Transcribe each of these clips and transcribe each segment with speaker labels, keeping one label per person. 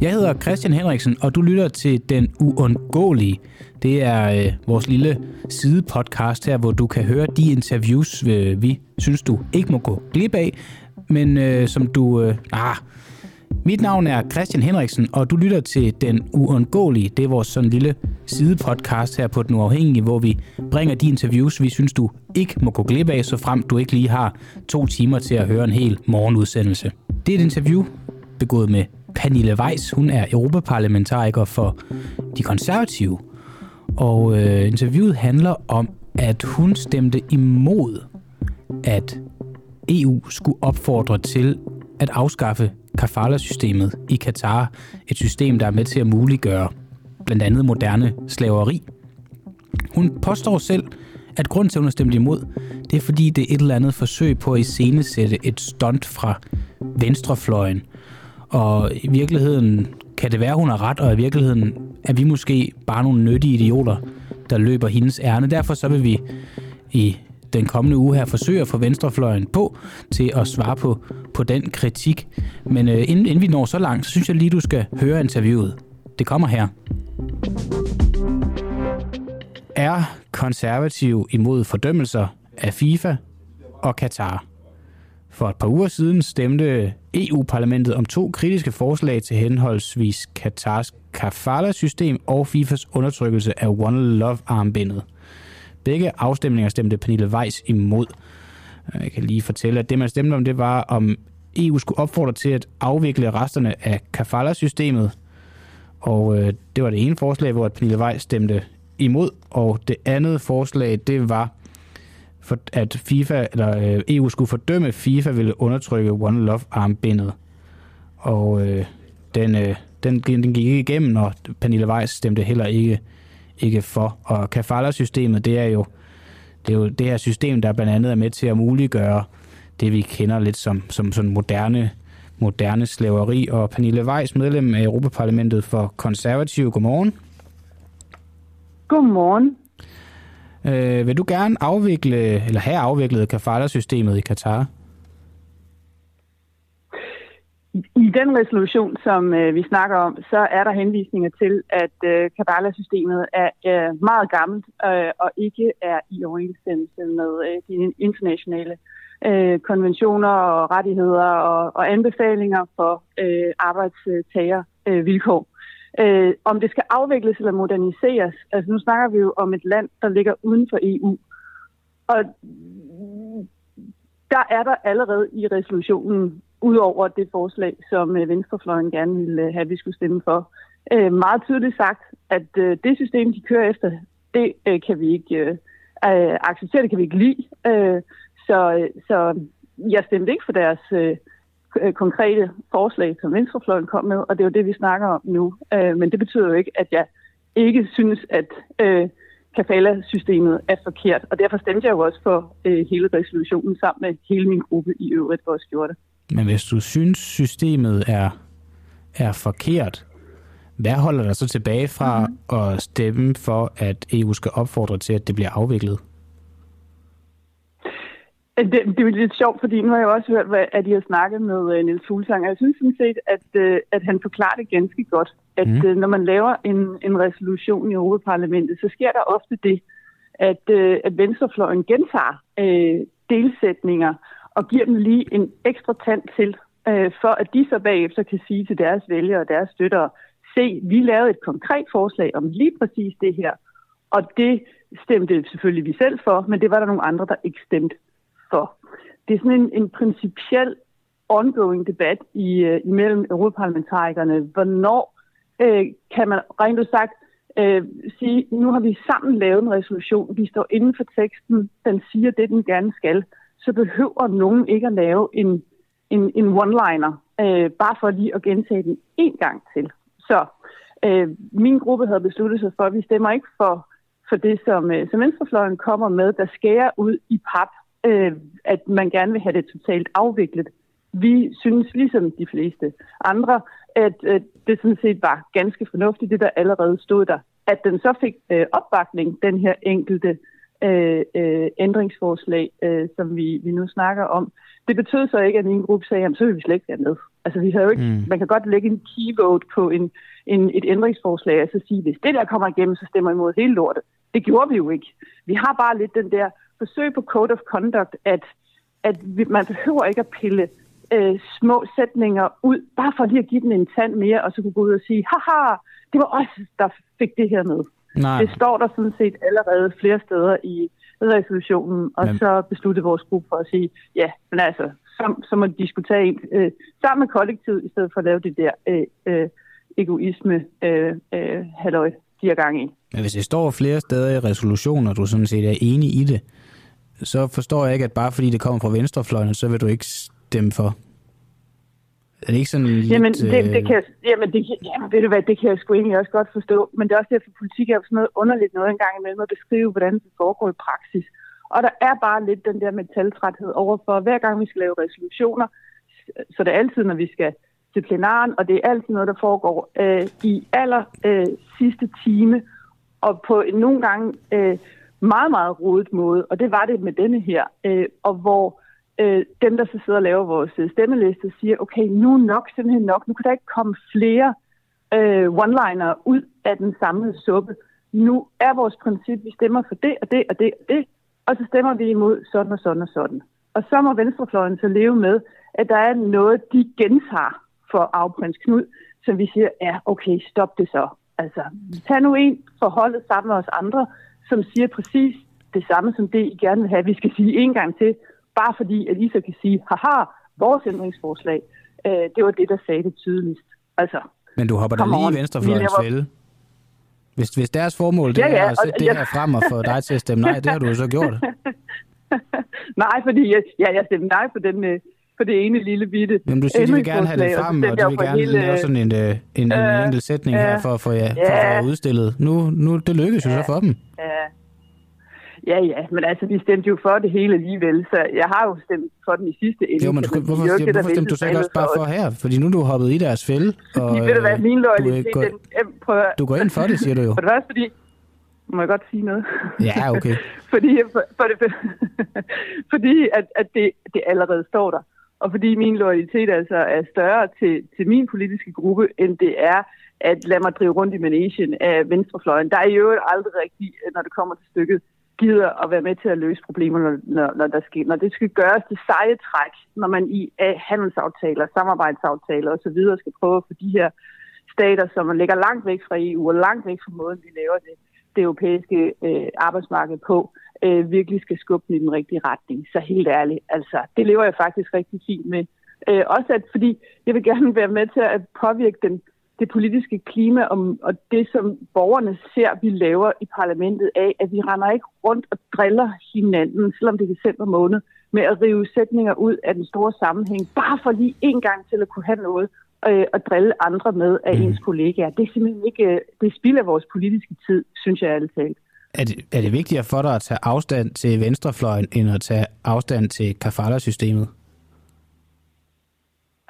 Speaker 1: Jeg hedder Christian Henriksen, og du lytter til Den Uundgåelige. Det er øh, vores lille sidepodcast her, hvor du kan høre de interviews, øh, vi synes, du ikke må gå glip af, men øh, som du... Øh, ah, mit navn er Christian Henriksen, og du lytter til Den Uundgåelige. Det er vores sådan lille sidepodcast her på Den Uafhængige, hvor vi bringer de interviews, vi synes, du ikke må gå glip af, så frem du ikke lige har to timer til at høre en hel morgenudsendelse. Det er et interview begået med Pernille Weiss. Hun er europaparlamentariker for de konservative. Og øh, interviewet handler om, at hun stemte imod, at EU skulle opfordre til at afskaffe kafala-systemet i Katar. Et system, der er med til at muliggøre blandt andet moderne slaveri. Hun påstår selv, at grund til, at hun har stemt imod, det er fordi, det er et eller andet forsøg på at iscenesætte et stunt fra venstrefløjen. Og i virkeligheden kan det være, hun har ret, og i virkeligheden er vi måske bare nogle nyttige idioter, der løber hendes ærne. Derfor så vil vi i den kommende uge her forsøge at få venstrefløjen på til at svare på, på den kritik. Men øh, inden, inden vi når så langt, så synes jeg lige, du skal høre interviewet. Det kommer her. Er konservativ imod fordømmelser af FIFA og Katar? For et par uger siden stemte EU-parlamentet om to kritiske forslag til henholdsvis Katars kafala-system og FIFAs undertrykkelse af One Love-armbindet. Begge afstemninger stemte Pernille Weiss imod. Øh, jeg kan lige fortælle, at det man stemte om, det var, om EU skulle opfordre til at afvikle resterne af kafala-systemet. Og øh, det var det ene forslag, hvor Pernille Weiss stemte imod. Og det andet forslag, det var, for at FIFA eller øh, EU skulle fordømme FIFA ville undertrykke One Love armbindet. Og øh, den, øh, den, den gik ikke igennem, og Pernille Weiss stemte heller ikke ikke for. Og kafala-systemet, det er jo det, er jo det her system, der blandt andet er med til at muliggøre det, vi kender lidt som, som sådan moderne, moderne slaveri. Og Pernille Weiss, medlem af Europaparlamentet for Konservative. Godmorgen.
Speaker 2: Godmorgen.
Speaker 1: Øh, vil du gerne afvikle, eller have afviklet kafala-systemet i Katar?
Speaker 2: I den resolution, som øh, vi snakker om, så er der henvisninger til, at øh, Kabbalah-systemet er øh, meget gammelt øh, og ikke er i overensstemmelse med øh, de internationale øh, konventioner og rettigheder og, og anbefalinger for øh, arbejdstagervilkår. Øh, øh, om det skal afvikles eller moderniseres, altså nu snakker vi jo om et land, der ligger uden for EU. Og der er der allerede i resolutionen udover det forslag, som øh, Venstrefløjen gerne ville øh, have, at vi skulle stemme for. Øh, meget tydeligt sagt, at øh, det system, de kører efter, det kan vi ikke acceptere, det kan vi ikke lide. så, så jeg stemte ikke for deres konkrete forslag, som Venstrefløjen kom med, og det er jo det, vi snakker om nu. men det betyder jo ikke, at jeg ikke synes, at kafala-systemet er forkert, og derfor stemte jeg jo også for hele resolutionen sammen med hele min gruppe i øvrigt, hvor jeg gjorde det.
Speaker 1: Men hvis du synes, systemet er, er forkert, hvad holder dig så tilbage fra mm-hmm. at stemme for, at EU skal opfordre til, at det bliver afviklet?
Speaker 2: Det, det er lidt sjovt, fordi nu har jeg også hørt, at de har snakket med uh, Niels Fuglsang, og jeg synes sådan set, at, uh, at han forklarer det ganske godt, at mm. uh, når man laver en, en resolution i Europaparlamentet, så sker der ofte det, at, uh, at venstrefløjen gentager uh, delsætninger, og giver dem lige en ekstra tand til, øh, for at de så bagefter kan sige til deres vælgere og deres støttere, se, vi lavede et konkret forslag om lige præcis det her, og det stemte selvfølgelig vi selv for, men det var der nogle andre, der ikke stemte for. Det er sådan en, en principiel ongoing debat i, øh, imellem europaparlamentarikerne. Hvornår øh, kan man rent sagt øh, sige, nu har vi sammen lavet en resolution, vi står inden for teksten, den siger det, den gerne skal så behøver nogen ikke at lave en, en, en one-liner, øh, bare for lige at gentage den en gang til. Så øh, min gruppe havde besluttet sig for, at vi stemmer ikke for, for det, som, øh, som Venstrefløjen kommer med, der skærer ud i pap, øh, at man gerne vil have det totalt afviklet. Vi synes, ligesom de fleste andre, at øh, det sådan set var ganske fornuftigt, det der allerede stod der. At den så fik øh, opbakning, den her enkelte øh, øh, ændringsforslag, øh, som vi, vi nu snakker om. Det betød så ikke, at min gruppe sagde, at så vil vi slet ikke være med. Altså, vi har jo ikke, mm. man kan godt lægge en key vote på en, en, et ændringsforslag, og så sige, hvis det der kommer igennem, så stemmer imod hele lortet. Det gjorde vi jo ikke. Vi har bare lidt den der forsøg på code of conduct, at, at vi, man behøver ikke at pille øh, små sætninger ud, bare for lige at give den en tand mere, og så kunne gå ud og sige, haha, det var os, der fik det her med. Nej. Det står der sådan set allerede flere steder i resolutionen, og men... så besluttede vores gruppe for at sige, ja, men altså, så, så må de diskutere øh, sammen med kollektivet, i stedet for at lave det der øh, øh, egoisme, øh, øh, halløj, de har gang i.
Speaker 1: Men hvis det står flere steder i resolutionen, og du sådan set er enig i det, så forstår jeg ikke, at bare fordi det kommer fra venstrefløjen, så vil du ikke stemme for. Er det ikke sådan lidt...
Speaker 2: Jamen, det, det øh, kan, jeg, jamen, det, jamen, ved du hvad, det kan jeg sgu egentlig også godt forstå. Men det er også derfor, politik er sådan noget underligt noget engang imellem at beskrive, hvordan det foregår i praksis. Og der er bare lidt den der metaltræthed overfor, hver gang vi skal lave resolutioner, så det er altid, når vi skal til plenaren, og det er altid noget, der foregår øh, i aller øh, sidste time, og på en nogle gange øh, meget, meget rodet måde, og det var det med denne her, øh, og hvor øh, dem, der så sidder og laver vores øh, stemmeliste, siger, okay, nu er nok simpelthen nok. Nu kan der ikke komme flere øh, one-liner ud af den samlede suppe. Nu er vores princip, vi stemmer for det og det og det og det, og så stemmer vi imod sådan og sådan og sådan. Og så må venstrefløjen så leve med, at der er noget, de gentager for afprins Knud, som vi siger, ja, okay, stop det så. Altså, tag nu en forholdet sammen med os andre, som siger præcis det samme som det, I gerne vil have, vi skal sige en gang til, bare fordi, at I så kan sige, haha, vores ændringsforslag, øh, det var det, der sagde det tydeligst. Altså,
Speaker 1: Men du hopper da lige i venstrefløjens fælde. Hvis, hvis deres formål det ja, ja, er at sætte det her frem og få dig til at stemme nej, det har du jo så gjort.
Speaker 2: nej, fordi jeg, ja, jeg stemte nej på den, øh, på det ene lille bitte
Speaker 1: Men du siger, de vil gerne have det frem, og, og de vil gerne hele, lave sådan en, en, en, øh, en enkelt sætning øh, her for, for, ja, for ja, at få udstillet. Nu, nu, det lykkedes ja, jo så for dem. Ja,
Speaker 2: Ja, ja, men altså, vi stemte jo for det hele alligevel, så jeg har jo stemt for den i sidste ende.
Speaker 1: Jo, men du, hvorfor, det, hvorfor, hvorfor stemte du så ikke også bare for her? Fordi nu er du hoppet i deres fælde.
Speaker 2: Og, fordi, ved du hvad, min loyalitet,
Speaker 1: du, den, prøver, du går ind for det, siger du jo.
Speaker 2: For det første, fordi, må jeg godt sige noget?
Speaker 1: Ja, okay.
Speaker 2: fordi for, for det, fordi at, at det, det allerede står der. Og fordi min loyalitet altså er større til, til min politiske gruppe, end det er at lade mig drive rundt i managen af venstrefløjen. Der er jo aldrig rigtigt, når det kommer til stykket, gider at være med til at løse problemer, når, når, når, der sker. når det skal gøres det seje træk, når man i handelsaftaler, samarbejdsaftaler osv. skal prøve at få de her stater, som man ligger langt væk fra EU og langt væk fra måden, vi laver det, det europæiske øh, arbejdsmarked på, øh, virkelig skal skubbe den i den rigtige retning. Så helt ærligt, altså, det lever jeg faktisk rigtig fint med. Øh, også at, fordi jeg vil gerne være med til at påvirke den det politiske klima og, og det, som borgerne ser, vi laver i parlamentet af, at vi render ikke rundt og driller hinanden, selvom det er december måned, med at rive sætninger ud af den store sammenhæng, bare for lige en gang til at kunne have noget øh, at drille andre med af mm. ens kollegaer. Det er simpelthen ikke, øh, det spilder vores politiske tid, synes jeg ærligt talt.
Speaker 1: Er det, er det vigtigere for dig at tage afstand til venstrefløjen, end at tage afstand til kafala-systemet?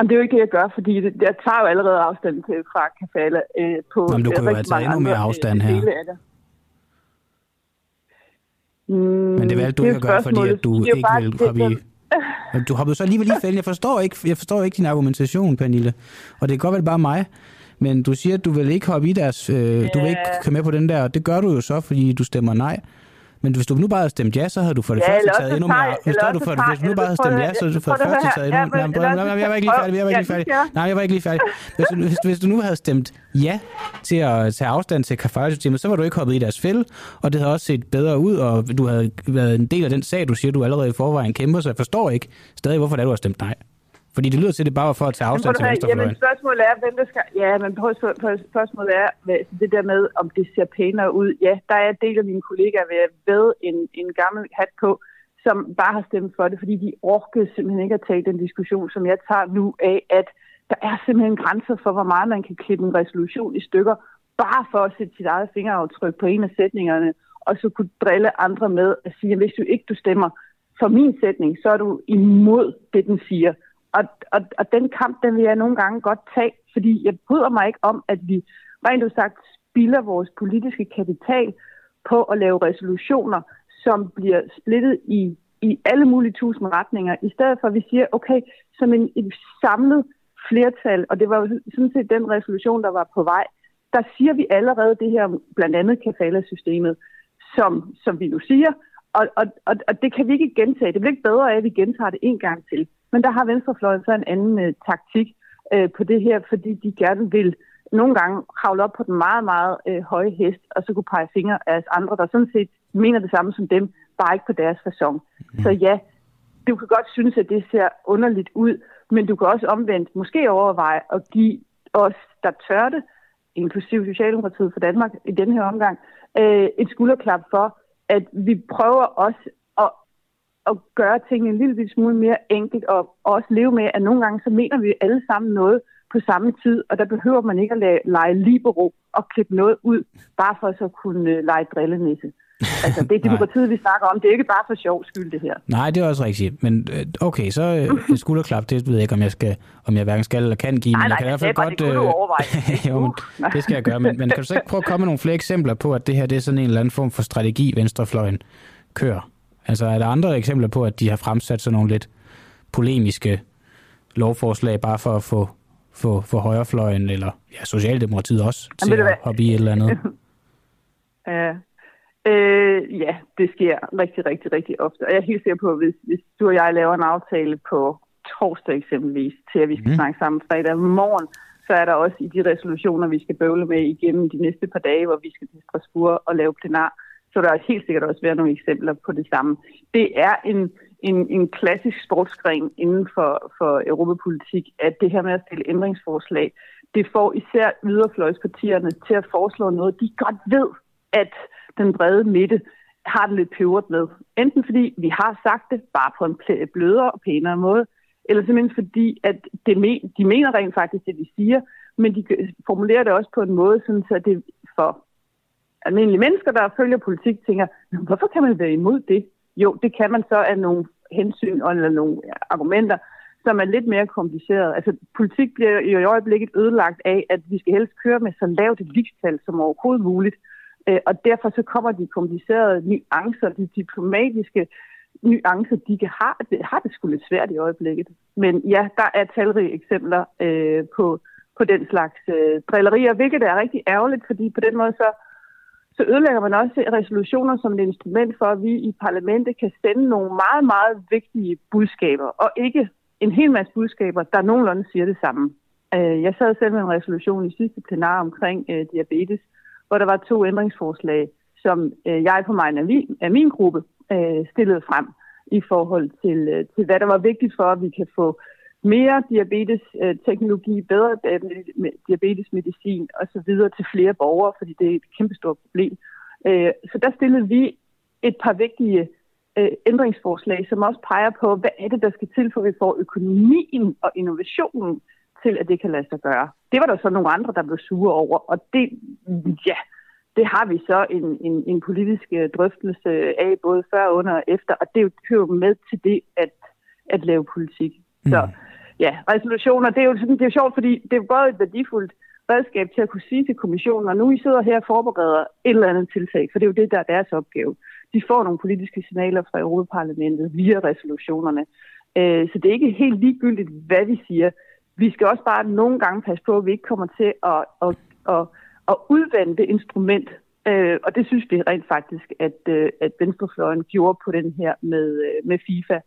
Speaker 2: Jamen, det er jo ikke det, jeg gør, fordi det, jeg tager jo allerede afstand til fra Kafala øh, på
Speaker 1: Jamen, du kan jo taget endnu mere afstand her. Mm, Men det valgte du ikke at gøre, fordi at du ikke bare, vil hoppe i... Du hoppede så alligevel lige fælden. Jeg forstår ikke, jeg forstår ikke din argumentation, Pernille. Og det er godt vel bare mig. Men du siger, at du vil ikke hoppe i deres... Øh, du vil ikke komme med på den der, og det gør du jo så, fordi du stemmer nej. Men hvis du nu bare havde stemt ja, så havde du for det ja, første taget endnu mere... Forstår du for det? Hvis du nu bare havde stemt ja, så havde du for det første taget endnu... Nej, jeg var ikke lige færdig. Jeg var ikke lige færdig. Nej, jeg var ikke lige færdig. Hvis, hvis, hvis du nu havde stemt ja til at tage afstand til kafala-systemet, så var du ikke hoppet i deres fælde, og det havde også set bedre ud, og du havde været en del af den sag, du siger, du allerede i forvejen kæmper, så jeg forstår ikke stadig, hvorfor det er, du har stemt nej. Fordi det lyder til, det bare var for at tage afstand til venstrefløjen.
Speaker 2: Jamen spørgsmålet er, hvem der skal... Ja, men spørgsmålet er, det der med, om det ser pænere ud. Ja, der er en del af mine kollegaer ved at ved en, en gammel hat på, som bare har stemt for det, fordi de orkede simpelthen ikke at tage den diskussion, som jeg tager nu af, at der er simpelthen grænser for, hvor meget man kan klippe en resolution i stykker, bare for at sætte sit eget fingeraftryk på en af sætningerne, og så kunne drille andre med at sige, at hvis du ikke du stemmer for min sætning, så er du imod det, den siger. Og, og, og den kamp, den vil jeg nogle gange godt tage, fordi jeg bryder mig ikke om, at vi rent sagt spilder vores politiske kapital på at lave resolutioner, som bliver splittet i, i alle mulige tusind retninger, i stedet for at vi siger, okay, som en, en samlet flertal, og det var jo sådan set den resolution, der var på vej, der siger vi allerede det her, blandt andet kafala-systemet, som, som vi nu siger, og, og, og, og det kan vi ikke gentage. Det bliver ikke bedre af, at vi gentager det en gang til. Men der har Venstrefløjen så en anden uh, taktik uh, på det her, fordi de gerne vil nogle gange kravle op på den meget, meget uh, høje hest, og så kunne pege fingre af andre, der sådan set mener det samme som dem, bare ikke på deres fasong. Mm. Så ja, du kan godt synes, at det ser underligt ud, men du kan også omvendt måske overveje at give os, der tør det, inklusive Socialdemokratiet for Danmark i denne her omgang, øh, et skulderklap for, at vi prøver også at, at gøre tingene en lille smule mere enkelt, og også leve med, at nogle gange så mener vi alle sammen noget på samme tid, og der behøver man ikke at lege, lege libero og klippe noget ud, bare for så at kunne øh, lege drillenisse. Altså, det er demokratiet, vi snakker om. Det er ikke bare for sjov skyld, det her.
Speaker 1: Nej, det er også rigtigt. Men øh, okay, så øh, skulderklap, det ved jeg ikke, om jeg, skal, om jeg hverken skal eller kan give.
Speaker 2: Nej,
Speaker 1: men
Speaker 2: nej,
Speaker 1: jeg kan i hvert
Speaker 2: fald
Speaker 1: godt...
Speaker 2: Det, øh,
Speaker 1: jo, men, det skal jeg gøre. Men, men kan du så ikke prøve at komme med nogle flere eksempler på, at det her det er sådan en eller anden form for strategi, venstrefløjen kører? Altså, er der andre eksempler på, at de har fremsat sådan nogle lidt polemiske lovforslag, bare for at få, få, få højrefløjen, eller ja, Socialdemokratiet også, til at hoppe i et eller andet?
Speaker 2: Ja, Øh, ja, det sker rigtig, rigtig, rigtig ofte. Og jeg er helt sikker på, at hvis, hvis du og jeg laver en aftale på torsdag eksempelvis, til at vi skal mm. snakke sammen fredag morgen, så er der også i de resolutioner, vi skal bøvle med igennem de næste par dage, hvor vi skal til Strasbourg og lave plenar, så der er helt sikkert også være nogle eksempler på det samme. Det er en, en, en klassisk sportsgren inden for, for europapolitik, at det her med at stille ændringsforslag, det får især yderfløjspartierne til at foreslå noget, de godt ved, at den brede midte har det lidt peberet med. Enten fordi vi har sagt det bare på en blødere og pænere måde, eller simpelthen fordi, at det men, de mener rent faktisk det, de siger, men de formulerer det også på en måde, sådan så det for almindelige mennesker, der følger politik, tænker, hvorfor kan man være imod det? Jo, det kan man så af nogle hensyn eller nogle argumenter, som er lidt mere kompliceret. Altså, politik bliver i øjeblikket ødelagt af, at vi skal helst køre med så lavt et ligestal som overhovedet muligt. Øh, og derfor så kommer de komplicerede nuancer, de diplomatiske nuancer, de kan have, det har det sgu lidt svært i øjeblikket. Men ja, der er talrige eksempler øh, på, på den slags øh, drillerier, hvilket er rigtig ærgerligt, fordi på den måde så, så ødelægger man også resolutioner som et instrument for, at vi i parlamentet kan sende nogle meget, meget vigtige budskaber, og ikke en hel masse budskaber, der nogenlunde siger det samme. Øh, jeg sad selv med en resolution i sidste plenar omkring øh, diabetes, hvor der var to ændringsforslag, som øh, jeg på mig af min, af min gruppe øh, stillede frem i forhold til, øh, til, hvad der var vigtigt for, at vi kan få mere diabetesteknologi, øh, bedre diabetesmedicin osv. til flere borgere, fordi det er et kæmpestort problem. Øh, så der stillede vi et par vigtige øh, ændringsforslag, som også peger på, hvad er det, der skal til, for at vi får økonomien og innovationen til, at det kan lade sig gøre. Det var der så nogle andre, der blev sure over, og det, ja, det har vi så en, en, en politisk øh, drøftelse af, både før, under og efter, og det hører jo med til det at, at lave politik. Mm. Så ja, resolutioner, det er jo sådan, det er sjovt, fordi det er både et værdifuldt redskab til at kunne sige til kommissionen, og nu I sidder her og forbereder et eller andet tiltag, for det er jo det, der er deres opgave. De får nogle politiske signaler fra Europaparlamentet via resolutionerne. Øh, så det er ikke helt ligegyldigt, hvad vi siger vi skal også bare nogle gange passe på, at vi ikke kommer til at, at, at, at udvande det instrument. Øh, og det synes vi rent faktisk, at, øh, at Venstrefløjen gjorde på den her med, øh, med FIFA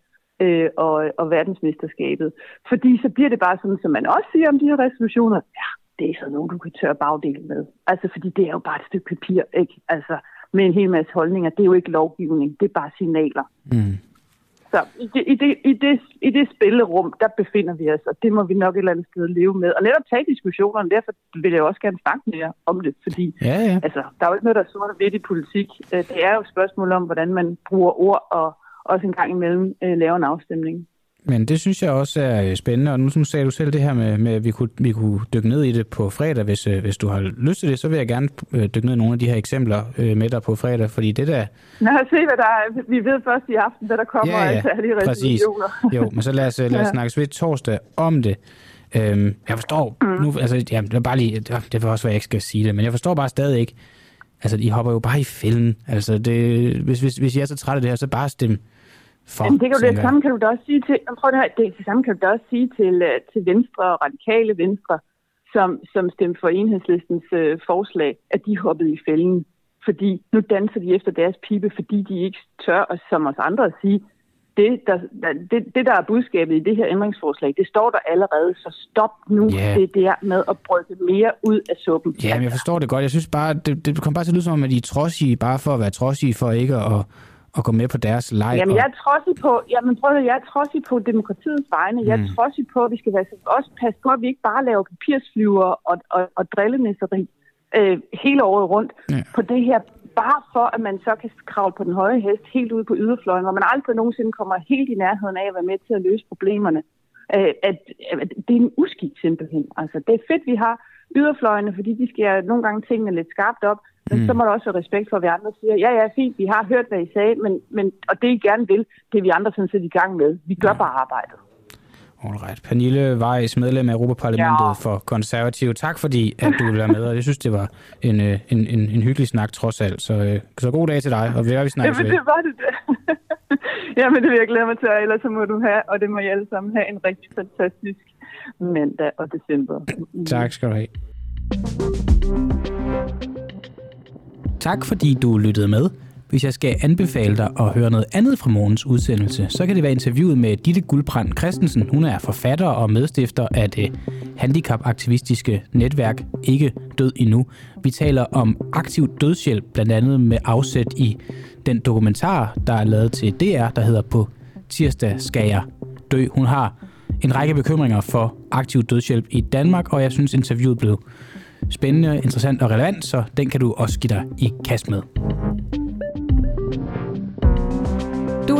Speaker 2: øh, og, og verdensmesterskabet. Fordi så bliver det bare sådan, som man også siger om de her resolutioner, ja, det er sådan nogen, du kan tørre bagdelen med. Altså, fordi det er jo bare et stykke papir, ikke? Altså, med en hel masse holdninger. Det er jo ikke lovgivning, det er bare signaler. Mm. Så i det, i, det, i, det, i det spillerum, der befinder vi os, og det må vi nok et eller andet sted leve med. Og netop tage diskussionerne, derfor vil jeg også gerne snakke mere om det, fordi
Speaker 1: ja, ja.
Speaker 2: Altså, der er jo ikke noget, der er sort og i politik. Øh, det er jo et spørgsmål om, hvordan man bruger ord og også en gang imellem øh, laver en afstemning.
Speaker 1: Men det synes jeg også er øh, spændende, og nu sagde du selv det her med, med at vi kunne, vi kunne dykke ned i det på fredag. Hvis, øh, hvis du har lyst til det, så vil jeg gerne øh, dykke ned i nogle af de her eksempler med dig på fredag, fordi det der...
Speaker 2: Nå, se hvad der er. Vi ved først i aften, hvad der kommer ja, ja, af særlige præcis.
Speaker 1: Jo, men så lad os, lad os ja. snakkes ved torsdag om det. Øhm, jeg forstår mm. nu, altså, ja, det er bare lige, det vil også være, jeg ikke skal sige det, men jeg forstår bare stadig ikke, Altså, I hopper jo bare i fælden. Altså, det, hvis, hvis, hvis I er så trætte af det her, så bare stem for.
Speaker 2: Jamen, det, kan du, det samme kan du da også sige til, prøv det, her, det, det samme kan du da også sige til, øh, til Venstre og radikale Venstre, som, som stemte for enhedslistens øh, forslag, at de hoppede i fælden. Fordi nu danser de efter deres pibe, fordi de ikke tør, og som os andre at sige, det der, det, det, der er budskabet i det her ændringsforslag, det står der allerede, så stop nu yeah. det der med at brygge mere ud af suppen.
Speaker 1: Ja, men jeg forstår det godt. Jeg synes bare, det, det kommer bare til at lyde som om, at de er trodsige, bare for at være trodsige, for ikke at, at gå med på deres leg.
Speaker 2: Jamen, jeg er trodsig på, jamen, prøv at, jeg er trodsig på demokratiets vegne. Jeg er mm. trodsig på, at vi skal være, også passe på, at vi ikke bare laver papirsflyver og, og, og drillenisseri øh, hele året rundt ja. på det her bare for, at man så kan kravle på den høje hest helt ude på yderfløjen, hvor man aldrig nogensinde kommer helt i nærheden af at være med til at løse problemerne. Øh, at, at det er en uskik simpelthen. Altså, det er fedt, vi har yderfløjene, fordi de skal nogle gange tingene lidt skarpt op, men mm. så må der også have respekt for, at vi andre siger, ja, ja, fint, vi har hørt, hvad I sagde, men, men, og det I gerne vil, det er vi andre sådan set i gang med. Vi gør ja. bare arbejdet.
Speaker 1: Alright. Pernille Weiss, medlem af Europaparlamentet ja. for konservative. Tak fordi, at du ville være med, og jeg synes, det var en, øh, en, en, en hyggelig snak trods alt. Så, øh, så god dag til dig, og vi vi snakkes
Speaker 2: Jamen, det var det. Jamen, det vil jeg glæde mig til, og ellers så må du have, og det må I alle sammen have en rigtig fantastisk mandag og december.
Speaker 1: Tak skal du have. Tak fordi du lyttede med. Hvis jeg skal anbefale dig at høre noget andet fra morgens udsendelse, så kan det være interviewet med Ditte Guldbrand Christensen. Hun er forfatter og medstifter af det handicapaktivistiske netværk Ikke Død Endnu. Vi taler om aktiv dødshjælp, blandt andet med afsæt i den dokumentar, der er lavet til DR, der hedder På tirsdag skal jeg dø. Hun har en række bekymringer for aktiv dødshjælp i Danmark, og jeg synes interviewet blev spændende, interessant og relevant, så den kan du også give dig i kast med.